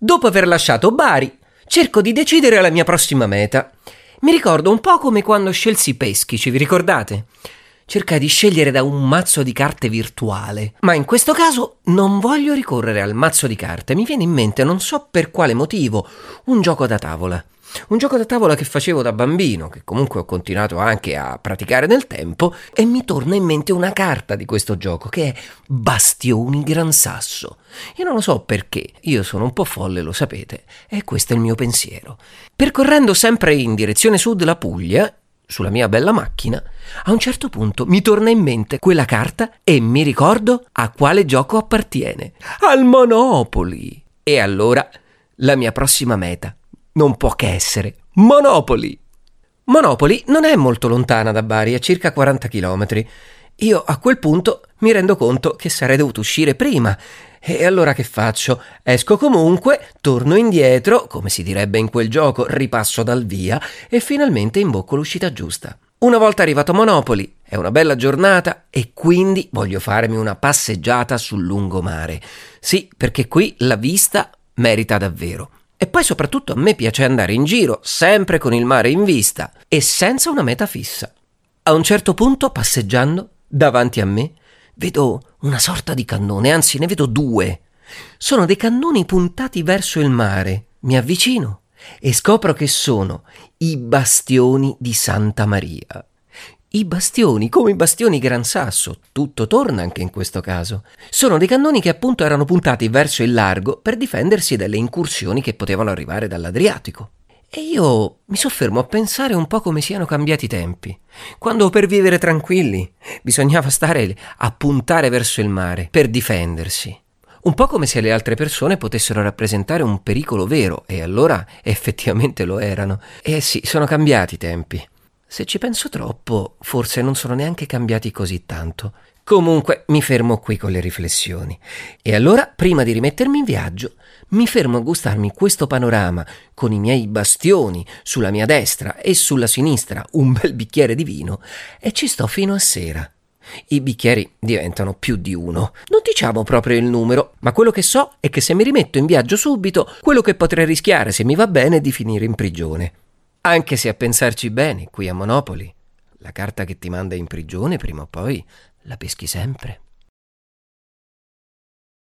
Dopo aver lasciato Bari, cerco di decidere la mia prossima meta. Mi ricordo un po' come quando scelsi Peschici, vi ricordate? Cercai di scegliere da un mazzo di carte virtuale, ma in questo caso non voglio ricorrere al mazzo di carte, mi viene in mente, non so per quale motivo, un gioco da tavola. Un gioco da tavola che facevo da bambino, che comunque ho continuato anche a praticare nel tempo, e mi torna in mente una carta di questo gioco che è Bastioni Gran Sasso. Io non lo so perché, io sono un po' folle, lo sapete, e questo è il mio pensiero. Percorrendo sempre in direzione sud la Puglia, sulla mia bella macchina, a un certo punto mi torna in mente quella carta e mi ricordo a quale gioco appartiene. Al Monopoli. E allora la mia prossima meta non può che essere Monopoli. Monopoli non è molto lontana da Bari, è circa 40 km. Io a quel punto mi rendo conto che sarei dovuto uscire prima. E allora che faccio? Esco comunque, torno indietro, come si direbbe in quel gioco, ripasso dal via e finalmente imbocco l'uscita giusta. Una volta arrivato a Monopoli, è una bella giornata e quindi voglio farmi una passeggiata sul lungomare. Sì, perché qui la vista merita davvero. E poi soprattutto a me piace andare in giro, sempre con il mare in vista e senza una meta fissa. A un certo punto, passeggiando, davanti a me, vedo una sorta di cannone, anzi ne vedo due. Sono dei cannoni puntati verso il mare. Mi avvicino e scopro che sono i bastioni di Santa Maria. I bastioni, come i bastioni Gran Sasso, tutto torna anche in questo caso. Sono dei cannoni che appunto erano puntati verso il largo per difendersi dalle incursioni che potevano arrivare dall'Adriatico. E io mi soffermo a pensare un po' come siano cambiati i tempi, quando per vivere tranquilli bisognava stare a puntare verso il mare per difendersi. Un po' come se le altre persone potessero rappresentare un pericolo vero, e allora effettivamente lo erano. E sì, sono cambiati i tempi. Se ci penso troppo, forse non sono neanche cambiati così tanto. Comunque mi fermo qui con le riflessioni. E allora, prima di rimettermi in viaggio, mi fermo a gustarmi questo panorama con i miei bastioni sulla mia destra e sulla sinistra un bel bicchiere di vino e ci sto fino a sera. I bicchieri diventano più di uno. Non diciamo proprio il numero, ma quello che so è che se mi rimetto in viaggio subito, quello che potrei rischiare se mi va bene è di finire in prigione. Anche se a pensarci bene, qui a Monopoli, la carta che ti manda in prigione prima o poi la peschi sempre.